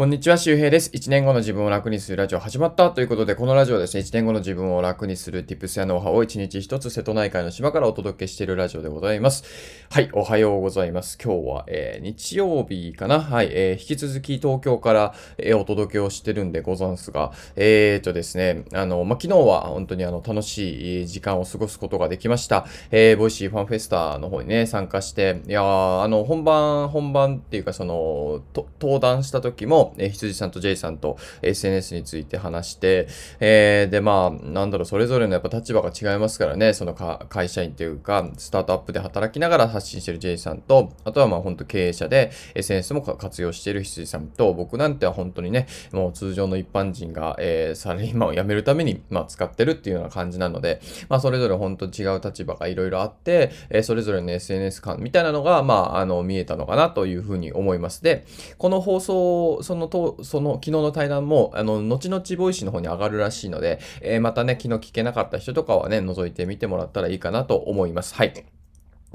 こんにちは、周平です。1年後の自分を楽にするラジオ始まったということで、このラジオはですね、1年後の自分を楽にする tips やノウハウを1日1つ瀬戸内海の島からお届けしているラジオでございます。はい、おはようございます。今日は、えー、日曜日かなはい、えー、引き続き東京から、えー、お届けをしてるんでござんすが、えーとですね、あの、ま、昨日は本当にあの、楽しい時間を過ごすことができました。えー、 Voicyファンフェスタの方にね、参加して、いや、あの、本番、本番っていうかその、登壇した時も、え、羊さんと J さんと SNS について話して、えー、で、まあ、なんだろう、それぞれのやっぱ立場が違いますからね、その会社員というか、スタートアップで働きながら発信してる J さんと、あとはまあ本当経営者で SNS も活用している羊さんと、僕なんては本当にね、もう通常の一般人が、えー、サラリーマンを辞めるために、まあ、使ってるっていうような感じなので、まあ、それぞれ本当違う立場がいろいろあって、えー、それぞれの SNS 感みたいなのが、まあ、あの、見えたのかなというふうに思います。で、この放送、そのと、その昨日の対談も、あの、後々ボイシーの方に上がるらしいので、えー、またね、昨日聞けなかった人とかはね、覗いてみてもらったらいいかなと思います。はい。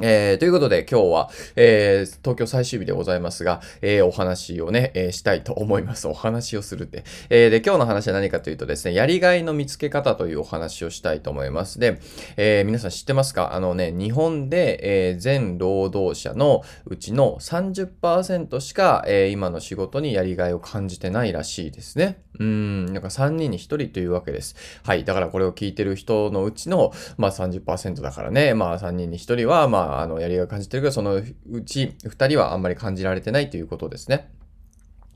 えー、ということで今日は、えー、東京最終日でございますが、えー、お話をね、えしたいと思います。お話をするって。えで、今日の話は何かというとですね、やりがいの見つけ方というお話をしたいと思います。で、え皆さん知ってますか？あのね、日本で、え全労働者のうちの30%しか、え今の仕事にやりがいを感じてないらしいですね。うん、なんか3人に1人というわけです。はい。だからこれを聞いてる人のうちの、まあ30%だからね、まあ3人に1人は、まあ、あの、やりがいを感じてるけど、そのうち2人はあんまり感じられてないということですね。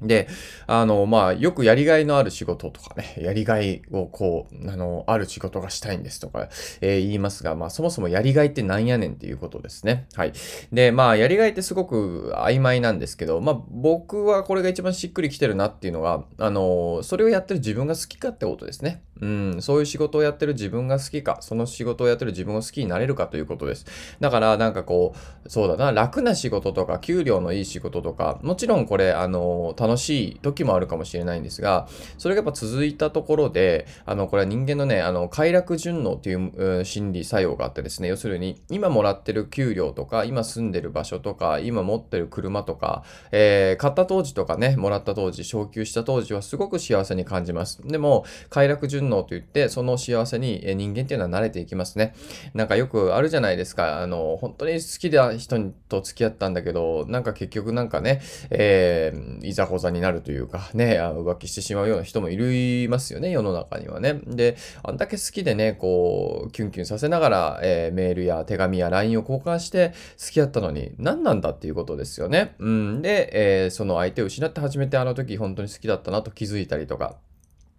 で、あの、まあ、よくやりがいのある仕事とかね、やりがいをこう、あの、ある仕事がしたいんですとか、えー、言いますが、まあ、そもそもやりがいってなんやねんっていうことですね。はい。で、まあ、やりがいってすごく曖昧なんですけど、まあ、僕はこれが一番しっくりきてるなっていうのが、あの、それをやってる自分が好きかってことですね。うん、そういう仕事をやってる自分が好きか、その仕事をやってる自分を好きになれるかということです。だから、なんかこう、そうだな、楽な仕事とか、給料のいい仕事とか、もちろんこれ、あの、楽しい時もあるかもしれないんですが、それがやっぱ続いたところで、あの、これは人間のね、あの、快楽順応という、心理作用があってですね、要するに、今もらってる給料とか、今住んでる場所とか、今持ってる車とか、えー、買った当時とかね、もらった当時、昇給した当時はすごく幸せに感じます。でも、快楽順応といって、その幸せに人間っていうのは慣れていきますね。なんかよくあるじゃないですか。あの、本当に好きな人と付き合ったんだけど、なんか結局なんかね、えー、いざこざになるというか、ね、浮気してしまうような人もいますよね、世の中にはね。で、あんだけ好きでね、こう、キュンキュンさせながら、えー、メールや手紙や LINE を交換して付き合ったのに、何なんだっていうことですよね。うん。で、えー、その相手を失って初めてあの時本当に好きだったなと気づいたりとか、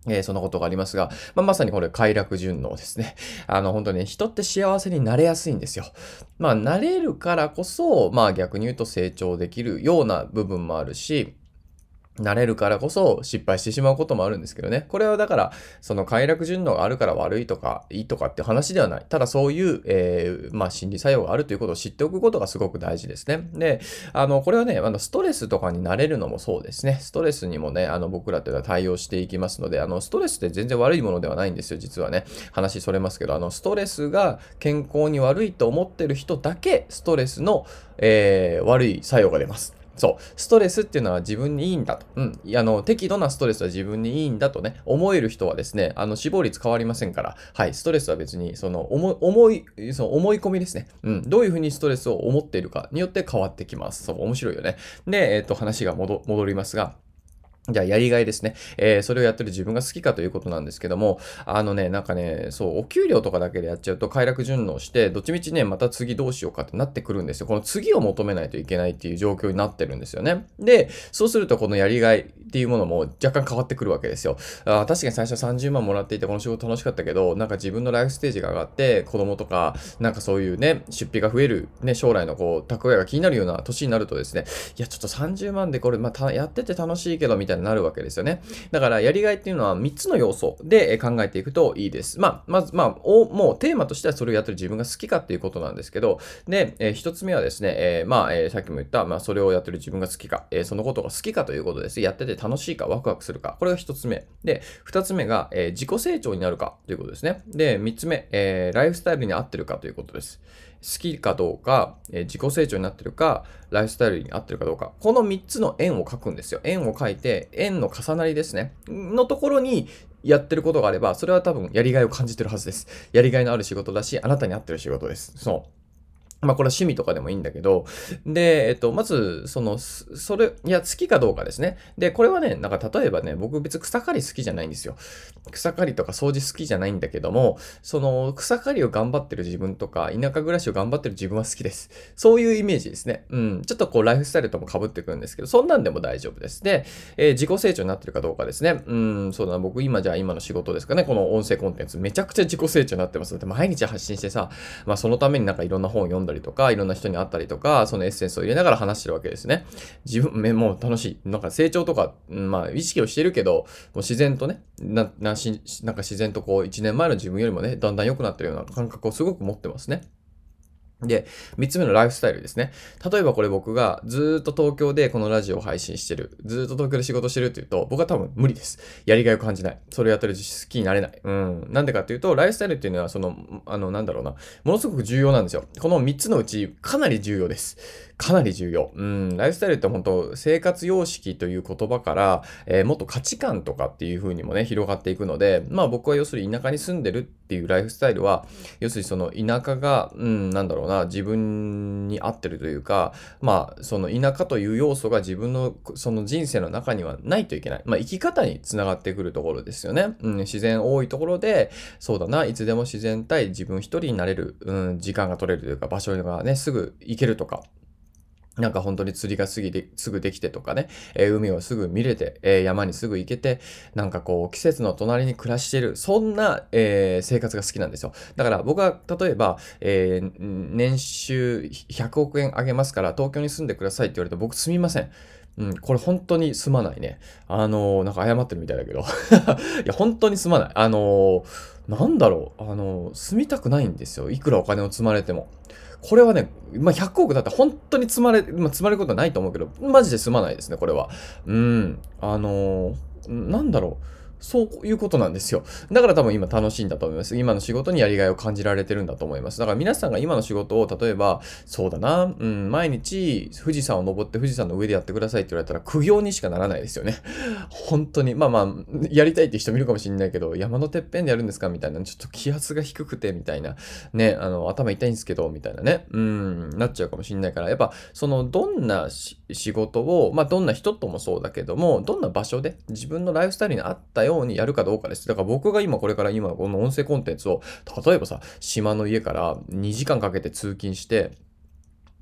えー、そんなことがありますが、まあ、まさにこれ快楽順応ですね。あの、本当に、ね、人って幸せになれやすいんですよ。まあ、なれるからこそ、まあ逆に言うと成長できるような部分もあるし、慣れるからこそ失敗してしまうこともあるんですけどね。これはだから、その快楽順応があるから悪いとか、いいとかって話ではない。ただそういう、えー、まあ心理作用があるということを知っておくことがすごく大事ですね。で、あの、これはね、あの、ストレスとかになれるのもそうですね。ストレスにもね、あの、僕らっていうのは対応していきますので、あの、ストレスって全然悪いものではないんですよ、実はね。話それますけど、あの、ストレスが健康に悪いと思ってる人だけ、ストレスの、えー、悪い作用が出ます。そう。ストレスっていうのは自分にいいんだと。うん。あの、適度なストレスは自分にいいんだとね、思える人はですね、あの、死亡率変わりませんから、はい。ストレスは別に、その、思い、思い、その思い込みですね。うん。どういうふうにストレスを思っているかによって変わってきます。そう、面白いよね。で、えっ、ー、と、話が戻りますが、じゃあ、やりがいですね。えー、それをやってる自分が好きかということなんですけども、あのね、なんかね、そう、お給料とかだけでやっちゃうと快楽順応して、どっちみちね、また次どうしようかってなってくるんですよ。この次を求めないといけないっていう状況になってるんですよね。で、そうするとこのやりがいっていうものも若干変わってくるわけですよ。あ確かに最初30万もらっていてこの仕事楽しかったけど、なんか自分のライフステージが上がって、子供とか、なんかそういうね、出費が増える、ね、将来のこう、蓄えが気になるような年になるとですね、いや、ちょっと30万でこれ、まあ、やってて楽しいけど、みたいなになるわけですよね。だから、やりがいっていうのは3つの要素で考えていくといいです。まあ、まず、まあ、もうテーマとしてはそれをやってる自分が好きかっていうことなんですけど、で、えー、1つ目はですね、えー、まあ、えー、さっきも言った、まあ、それをやってる自分が好きか、えー、そのことが好きかということです。やってて楽しいか、ワクワクするか。これが1つ目。で、2つ目が、え、自己成長になるかということですね。で、3つ目、えー、ライフスタイルに合ってるかということです。好きかどうか、えー、自己成長になってるか、ライフスタイルに合ってるかどうか。この3つの円を書くんですよ。円を書いて、円の重なりですね。のところにやってることがあれば、それは多分やりがいを感じてるはずです。やりがいのある仕事だし、あなたに合ってる仕事です。そう。まあこれは趣味とかでもいいんだけど、で、えっと、まず、その、それ、いや、好きかどうかですね。で、これはね、なんか例えばね、僕別草刈り好きじゃないんですよ。草刈りとか掃除好きじゃないんだけども、その、草刈りを頑張ってる自分とか、田舎暮らしを頑張ってる自分は好きです。そういうイメージですね。うん。ちょっとこう、ライフスタイルとも被ってくるんですけど、そんなんでも大丈夫です。で、えー、自己成長になってるかどうかですね。うん、そうだな、僕今じゃあ今の仕事ですかね。この音声コンテンツ、めちゃくちゃ自己成長になってますので、毎日発信してさ、まあそのためになんかいろんな本を読んだりとか、いろんな人に会ったりとか、そのエッセンスを入れながら話してるわけですね。自分、もう楽しい。なんか成長とか、まあ意識をしてるけど、もう自然とね、な、なし、なんか自然とこう1年前の自分よりもね、だんだん良くなってるような感覚をすごく持ってますね。で、三つ目のライフスタイルですね。例えばこれ僕がずっと東京でこのラジオを配信してる。ずっと東京で仕事してるっていうと、僕は多分無理です。やりがいを感じない。それをやってる好きになれない。うん。なんでかっていうと、ライフスタイルっていうのは、その、あの、なんだろうな。ものすごく重要なんですよ。この三つのうち、かなり重要です。かなり重要。うん、ライフスタイルって本当生活様式という言葉から、えー、もっと価値観とかっていう風にもね、広がっていくので、まあ僕は要するに田舎に住んでるっていうライフスタイルは、要するにその田舎が、うん、なんだろうな、自分に合ってるというか、まあその田舎という要素が自分のその人生の中にはないといけない。まあ生き方につながってくるところですよね。うん、自然多いところで、そうだな、いつでも自然対自分一人になれる、うん、時間が取れるというか、場所がね、すぐ行けるとか、なんか本当に釣りがすぎて、すぐできてとかね、えー、海をすぐ見れて、えー、山にすぐ行けて、なんかこう、季節の隣に暮らしてる、そんな、えー、生活が好きなんですよ。だから僕は例えば、え年収100億円あげますから東京に住んでくださいって言われて僕住みません。うん、これ本当にすまないね。あのー、なんか謝ってるみたいだけど。いや、本当にすまない。あのー、なんだろう。あのー、住みたくないんですよ。いくらお金を積まれても。これはね、まあ、100億だったら本当に積まれ、まあ、積まれることはないと思うけど、マジで済まないですね、これは。うん。あのー、なんだろう。そういうことなんですよ。だから多分今楽しいんだと思います。今の仕事にやりがいを感じられてるんだと思います。だから皆さんが今の仕事を、例えば、そうだな、うん、毎日富士山を登って富士山の上でやってくださいって言われたら苦行にしかならないですよね。本当に。まあまあ、やりたいって人もいるかもしれないけど、山のてっぺんでやるんですかみたいな。ちょっと気圧が低くて、みたいな。ね、あの、頭痛いんですけど、みたいなね。うん、なっちゃうかもしれないから、やっぱ、その、どんな仕事を、まあ、どんな人ともそうだけども、どんな場所で自分のライフスタイルに合ったよようにやるかどうかです。だから僕が今これから今この音声コンテンツを、例えばさ、島の家から2時間かけて通勤して、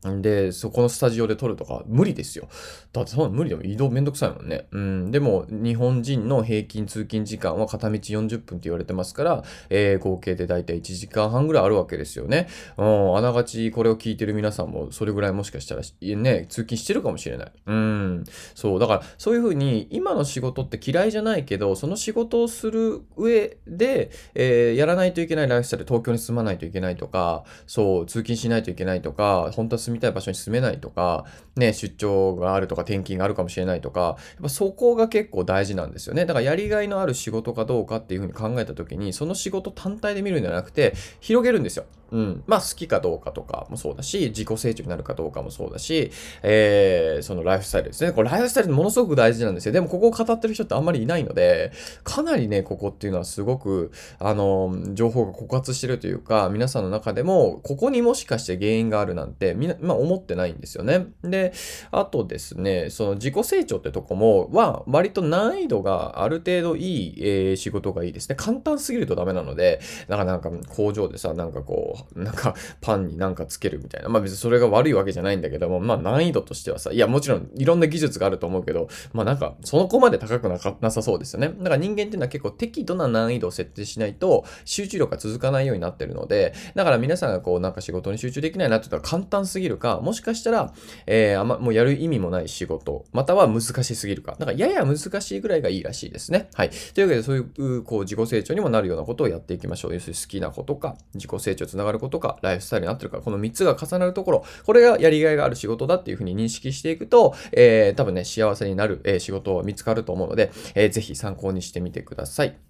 で、そこのスタジオで撮るとか無理ですよ。だってそんな無理でも移動めんどくさいもんね。うん。でも、日本人の平均通勤時間は片道40分って言われてますから、えー、合計でだいたい1時間半ぐらいあるわけですよね。うん。あながちこれを聞いてる皆さんもそれぐらいもしかしたらね、通勤してるかもしれない。うん。そう。だから、そういうふうに今の仕事って嫌いじゃないけど、その仕事をする上で、えー、やらないといけないライフスタイル、東京に住まないといけないとか、そう、通勤しないといけないとか、本当は住みたい場所に住めないとか、ね、出張があるとか転勤があるかもしれないとか、やっぱそこが結構大事なんですよね。だからやりがいのある仕事かどうかっていうふうに考えた時に、その仕事単体で見るんじゃなくて、広げるんですよ。うん。まあ好きかどうかとかもそうだし、自己成長になるかどうかもそうだし、えー、そのライフスタイルですね。これライフスタイルものすごく大事なんですよ。でもここを語ってる人ってあんまりいないので、かなりね、ここっていうのはすごく、あの、情報が枯渇してるというか、皆さんの中でも、ここにもしかして原因があるなんて、みんな、まあ思ってないんですよね。で、あとですね、その自己成長ってとこも、は、割と難易度がある程度いい、えー、仕事がいいですね。簡単すぎるとダメなので、なんかなんか工場でさ、なんかこう、なんかパンになんかつけるみたいな。まあ別にそれが悪いわけじゃないんだけども、まあ難易度としてはさ、いやもちろんいろんな技術があると思うけど、まあなんかその子まで高くなかなさそうですよね。だから人間っていうのは結構適度な難易度を設定しないと集中力が続かないようになってるので、だから皆さんがこうなんか仕事に集中できないなって言ったら簡単すぎるるか、もしかしたら、えー、あまもうやる意味もない仕事、または難しすぎるか。だかやや難しいぐらいがいいらしいですね。はい。というわけでそういうこう自己成長にもなるようなことをやっていきましょう。要するに好きなことか、自己成長につながることか、ライフスタイルになってるか、この3つが重なるところ、これがやりがいがある仕事だっていうふうに認識していくと、えー、多分ね、幸せになる、えー、仕事を見つかると思うので、えー、ぜひ参考にしてみてください。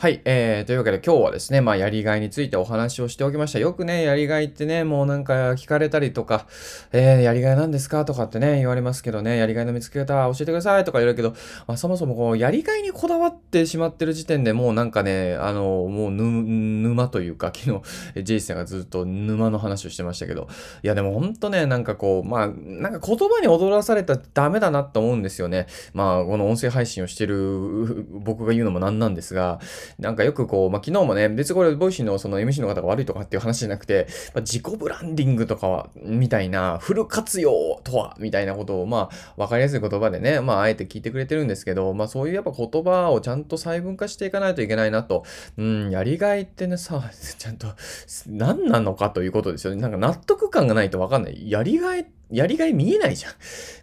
はい、えー、というわけで今日はですね、まあ、やりがいについてお話をしておきました。よくね、やりがいってね、もうなんか聞かれたりとか、えー、やりがいなんですかとかってね、言われますけどね、やりがいの見つけ方教えてくださいとか言われるけど、まあ、そもそもこう、やりがいにこだわってしまってる時点でもうなんかね、あの、もう沼というか、昨日、ジェイさんがずっと沼の話をしてましたけど、いやでもほんとね、なんかこう、まあ、なんか言葉に踊らされたらダメだなと思うんですよね。まあ、この音声配信をしてる僕が言うのもなんなんですが、なんかよくこう、まあ、昨日もね、別にこれ、 Voicy のその MC の方が悪いとかっていう話じゃなくて、まあ、自己ブランディングとかは、みたいな、フル活用とは、みたいなことを、まあ、わかりやすい言葉でね、まあ、あえて聞いてくれてるんですけど、まあ、そういうやっぱ言葉をちゃんと細分化していかないといけないなと。うん、やりがいってね、さ、ちゃんと、何なのかということですよね。なんか納得感がないとわかんない。やりがいって、やりがい見えないじゃん。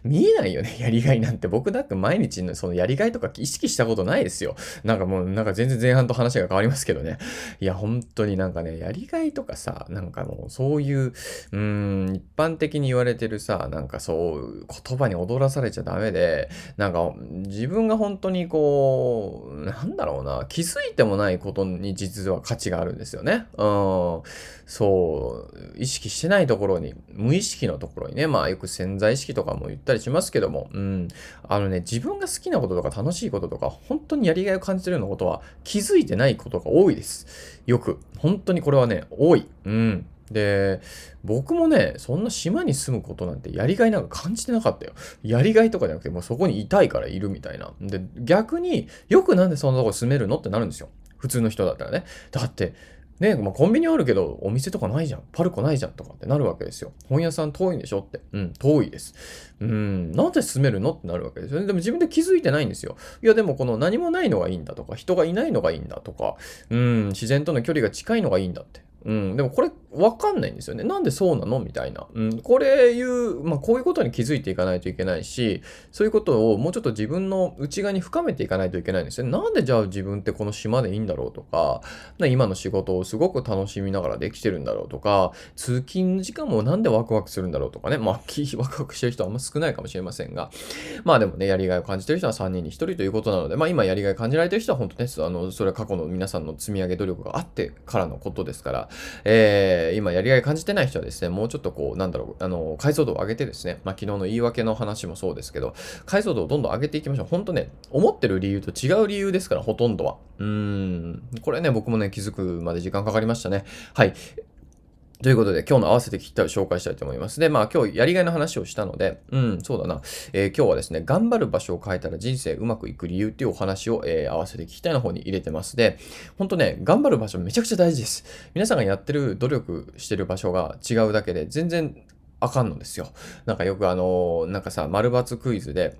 見えないよね、やりがいなんて。僕だって毎日のそのやりがいとか意識したことないですよ。なんかもう、なんか全然前半と話が変わりますけどね。いや、本当になんかね、やりがいとかさ、なんかもうそういう、うーん、一般的に言われてるさ、なんかそう言葉に踊らされちゃダメで、なんか自分が本当にこう、なんだろうな、気づいてもないことに実は価値があるんですよね。うん。そう、意識してないところに、無意識のところにね、まあまあよく潜在意識とかも言ったりしますけども、うん。あのね、自分が好きなこととか楽しいこととか、本当にやりがいを感じてるようなことは気づいてないことが多いです。よく。本当にこれはね、多い。うん。で、僕もね、そんな島に住むことなんてやりがいなんか感じてなかったよ。やりがいとかじゃなくて、もうそこにいたいからいるみたいな。で、逆によくなんでそんなとこ住めるの？ってなるんですよ。普通の人だったらね。だって、ねまあ、コンビニあるけど、お店とかないじゃん。パルコないじゃんとかってなるわけですよ。本屋さん遠いんでしょって。うん、遠いです。うん、なんで住めるのってなるわけですよね。でも自分で気づいてないんですよ。いや、でもこの何もないのがいいんだとか、人がいないのがいいんだとか、うん、自然との距離が近いのがいいんだって。うん、でもこれわかんないんですよね。なんでそうなのみたいな。うん、これいう、まあこういうことに気づいていかないといけないし、そういうことをもうちょっと自分の内側に深めていかないといけないんですよね。なんでじゃあ自分ってこの島でいいんだろうとか、今の仕事をすごく楽しみながらできてるんだろうとか、通勤時間もなんでワクワクするんだろうとかね。まあ、ワクワクしてる人はあんま少ないかもしれませんが、まあでもね、やりがいを感じてる人は3人に1人ということなので、まあ今やりがい感じられてる人は本当ね、あの、それは過去の皆さんの積み上げ努力があってからのことですから、えー、今やりがい感じてない人はですね、もうちょっとこう、なんだろう、あの、解像度を上げてですね、まあ、昨日の言い訳の話もそうですけど、解像度をどんどん上げていきましょう。ほんとね、思ってる理由と違う理由ですから、ほとんどは。うん、これね、僕もね、気づくまで時間かかりましたね。はい。ということで、今日の合わせて聞きたいを紹介したいと思います。で、まあ今日やりがいの話をしたので、うん、そうだな。えー、今日はですね、頑張る場所を変えたら人生うまくいく理由っていうお話を、えー、合わせて聞きたいの方に入れてます。で、ほんとね、頑張る場所めちゃくちゃ大事です。皆さんがやってる努力してる場所が違うだけで、全然あかんのですよ。なんかよくあのー、なんかさ、丸抜クイズで、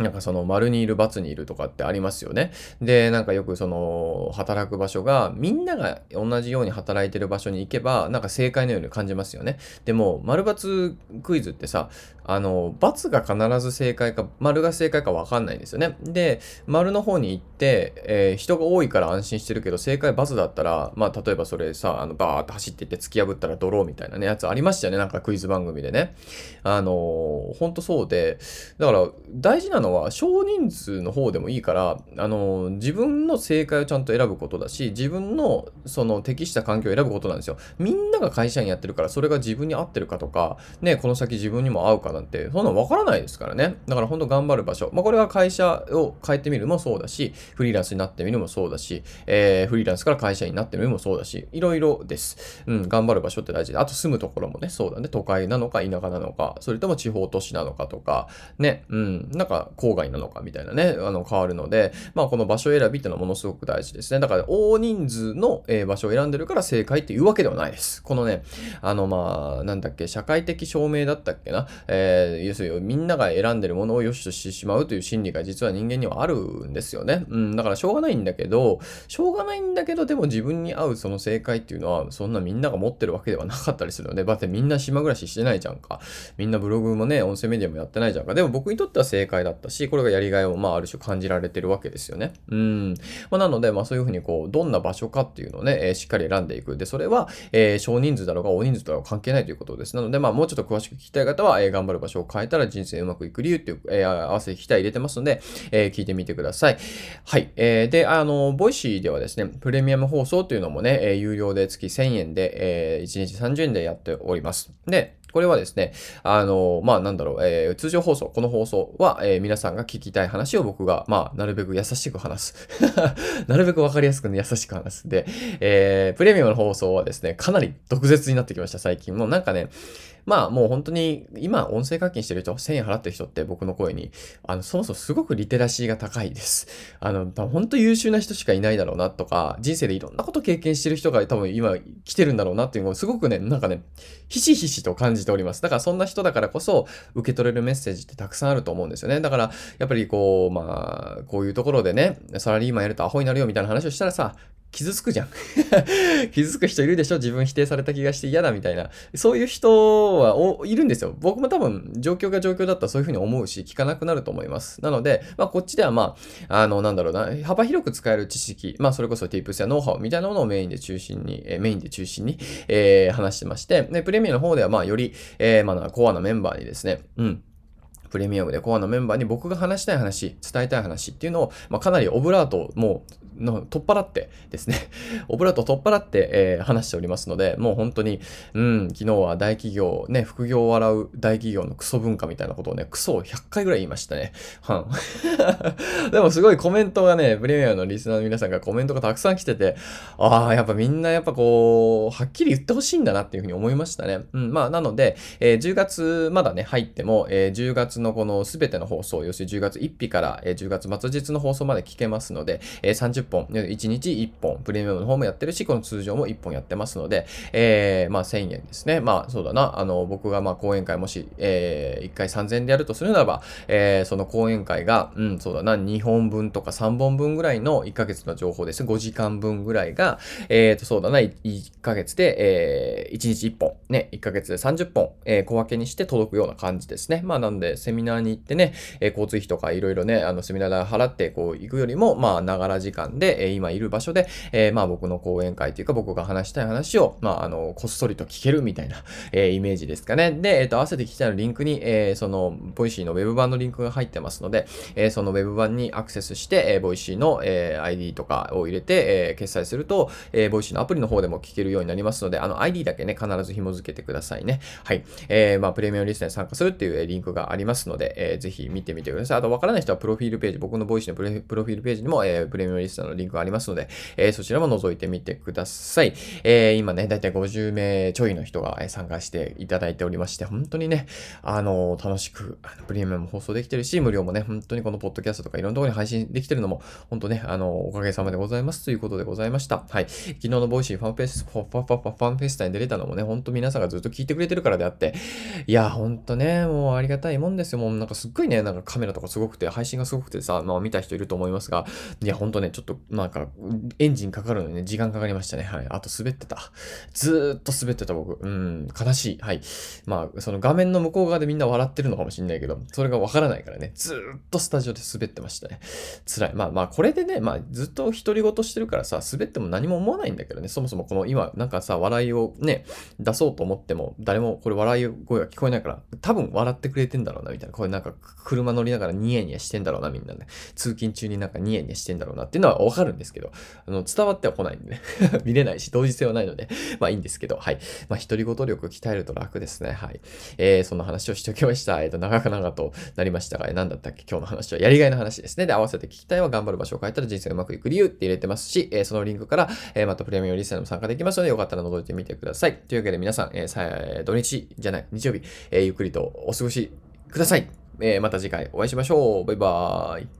なんかその丸にいる×にいるとかってありますよね。で、なんかよくその働く場所がみんなが同じように働いてる場所に行けばなんか正解のように感じますよね。でも丸×クイズってさ、あの、×が必ず正解か、丸が正解かわかんないんですよね。で、丸の方に行って、えー、人が多いから安心してるけど正解×だったら、まあ例えばそれさ、あのバーって走っていって突き破ったらドローみたいなね、やつありましたよね。なんかクイズ番組でね。あのー、ほんとそうで、だから大事なのは少人数の方でもいいから、あの、自分の正解をちゃんと選ぶことだし、自分のその適した環境を選ぶことなんですよ。みんなが会社員やってるから、それが自分に合ってるかとか、ね、この先自分にも合うかなんて、そんなのわからないですからね。だから本当頑張る場所。まあ、これは会社を変えてみるもそうだし、フリーランスになってみるもそうだし、えー、フリーランスから会社員になってみるもそうだし、いろいろです。うん、頑張る場所って大事で。あと住むところもね、そうだね。都会なのか田舎なのか、それとも地方都市なのかとか、ね、うん、なんか郊外なのかみたいなね、あの、変わるので、まあ、この場所選びっていうのはものすごく大事ですね。だから、大人数の、え、場所を選んでるから正解っていうわけではないです。このね、あの、まあ、なんだっけ、社会的証明だったっけな、えー、要するにみんなが選んでるものを良しとしてしまうという心理が実は人間にはあるんですよね。うん、だからしょうがないんだけど、しょうがないんだけど、でも自分に合うその正解っていうのは、そんなみんなが持ってるわけではなかったりするので、だってみんな島暮らししてないじゃんか。みんなブログもね、音声メディアもやってないじゃんか。でも僕にとっては正解だったし、これがやりがいを、まあ、ある種感じられてるわけですよね。うん。まあ、なので、まあ、そういうふうに、こう、どんな場所かっていうのをね、えー、しっかり選んでいく。で、それは、えー、少人数だろうが大人数だろうが関係ないということです。なので、まあ、もうちょっと詳しく聞きたい方は、えー、頑張る場所を変えたら人生うまくいく理由っていう、えー、合わせて聞きたい入れてますので、えー、聞いてみてください。はい。えー、で、あの、 Voicy ではですね、プレミアム放送というのもね、えー、有料で月1000円で、えー、1日30円でやっております。で、これはですね、あの、まあ、なんだろう、えー、通常放送、この放送は、えー、皆さんが聞きたい話を僕が、まあ、なるべく優しく話す。なるべくわかりやすく、ね、優しく話す。で、えー、プレミアムの放送はですね、かなり毒舌になってきました、最近。もうなんかね、まあもう本当に今音声課金してる人、1000円払ってる人って僕の声に、あの、そもそもすごくリテラシーが高いです。あの、本当優秀な人しかいないだろうなとか、人生でいろんなこと経験してる人が多分今来てるんだろうなっていうのをすごくね、なんかね、ひしひしと感じております。だからそんな人だからこそ受け取れるメッセージってたくさんあると思うんですよね。だから、やっぱりこう、まあ、こういうところでね、サラリーマンやるとアホになるよみたいな話をしたらさ、傷つくじゃん 傷つく人いるでしょ？自分否定された気がして嫌だみたいな。そういう人はいるんですよ。僕も多分状況が状況だったらそういうふうに思うし、聞かなくなると思います。なので、まあこっちではまあ、あの、なんだろうな、幅広く使える知識、まあそれこそティープスやノウハウみたいなものをメインで中心に、えメインで中心に、えー、話してまして、で、プレミアの方ではまあより、えー、まあコアなメンバーにですね、うん。プレミアムでコアなメンバーに僕が話したい話、伝えたい話っていうのを、まあ、かなりオブラートもうの取っ払ってですね、オブラート取っ払って、えー、話しておりますので、もう本当に、うん、昨日は大企業、ね、副業を笑う大企業のクソ文化みたいなことをね、クソを100回ぐらい言いましたね。はん。でもすごいコメントがね、プレミアムのリスナーの皆さんがコメントがたくさん来てて、ああ、やっぱみんなやっぱこう、はっきり言ってほしいんだなっていうふうに思いましたね。うん、まあ、なので、えー、10月まだね、入っても、えー、10月のこのすべての放送、要するに10月1日から、えー、10月末日の放送まで聞けますので、えー、30本、1日1本、プレミアムの方もやってるし、この通常も1本やってますので、えー、まあ1000円ですね。まあそうだな、あの、僕がまあ講演会もし、えー、1回3000円でやるとするならば、えー、その講演会が、うん、そうだな、2本分とか3本分ぐらいの1ヶ月の情報ですね。5時間分ぐらいが、えーと、そうだな、1ヶ月で、えー、1日1本、ね、1ヶ月で30本、えー、小分けにして届くような感じですね。まあなんで、セミナーに行ってね、えー、交通費とかいろいろね、あの、セミナー代払って、こう、行くよりも、まあ、ながら時間で、え、今いる場所で、え、まあ僕の講演会というか僕が話したい話を、まああの、こっそりと聞けるみたいな、え、イメージですかね。で、えっ、と、合わせて聞きたいのリンクに、えー、その、 Voicy のウェブ版のリンクが入ってますので、え、そのウェブ版にアクセスして、えー、 Voicy の、え、ID とかを入れて、え、決済すると、えー、 Voicy のアプリの方でも聞けるようになりますので、あの、ID だけね、必ず紐付けてくださいね。はい。えー、まあ、プレミアムリストに参加するっていう、え、リンクがありますので、えー、ぜひ見てみてください。あと、わからない人はプロフィールページ、僕の Voicy のプロフィールページにも、えー、プレミアムリストのリンクがありますので、えー、そちらも覗いてみてください。えー、今ね、だいたい50名ちょいの人が参加していただいておりまして、本当にね、あの、楽しく、プレミアム放送できてるし、無料もね、本当にこのポッドキャストとかいろんなところに配信できてるのも、本当ね、あの、おかげさまでございますということでございました。はい。昨日の Voicy ファンフェス、ファファファファンフェスタに出れたのもね、本当皆さんがずっと聞いてくれてるからであって、いや、本当ね、もうありがたいもんですよ。もうなんかすっごいね、なんかカメラとかすごくて、配信がすごくてさ、まあ見た人いると思いますが、いや、本当ね、ちょっとなんか、エンジンかかるのにね、時間かかりましたね。はい。あと滑ってた。ずーっと滑ってた僕。うん、悲しい。はい。まあ、その画面の向こう側でみんな笑ってるのかもしんないけど、それがわからないからね、ずーっとスタジオで滑ってましたね。辛い。まあまあ、これでね、まあ、ずっと独り言してるからさ、滑っても何も思わないんだけどね、そもそもこの今、なんかさ、笑いをね、出そうと思っても、誰もこれ笑い声が聞こえないから、多分笑ってくれてんだろうな、みたいな。これなんか、車乗りながらニヤニヤしてんだろうな、みんなね。通勤中になんかニヤニヤしてんだろうなっていうのはわかるんですけど、あの、伝わっては来ないんでね。見れないし、同時性はないので、まあいいんですけど、はい。まあ、独り言力鍛えると楽ですね。はい。えー、そんな話をしておきました。えっ、ー、と、長く長となりましたが、えー、何だったっけ？今日の話はやりがいの話ですね。で、合わせて聞きたいは頑張る場所を変えたら人生がうまくいく理由って入れてますし、えー、そのリンクから、えー、またプレミアムリスナーも参加できますので、よかったら覗いてみてください。というわけで皆さん、えー、さ土日じゃない、日曜日、えー、ゆっくりとお過ごしください。えー、また次回お会いしましょう。バイバーイ。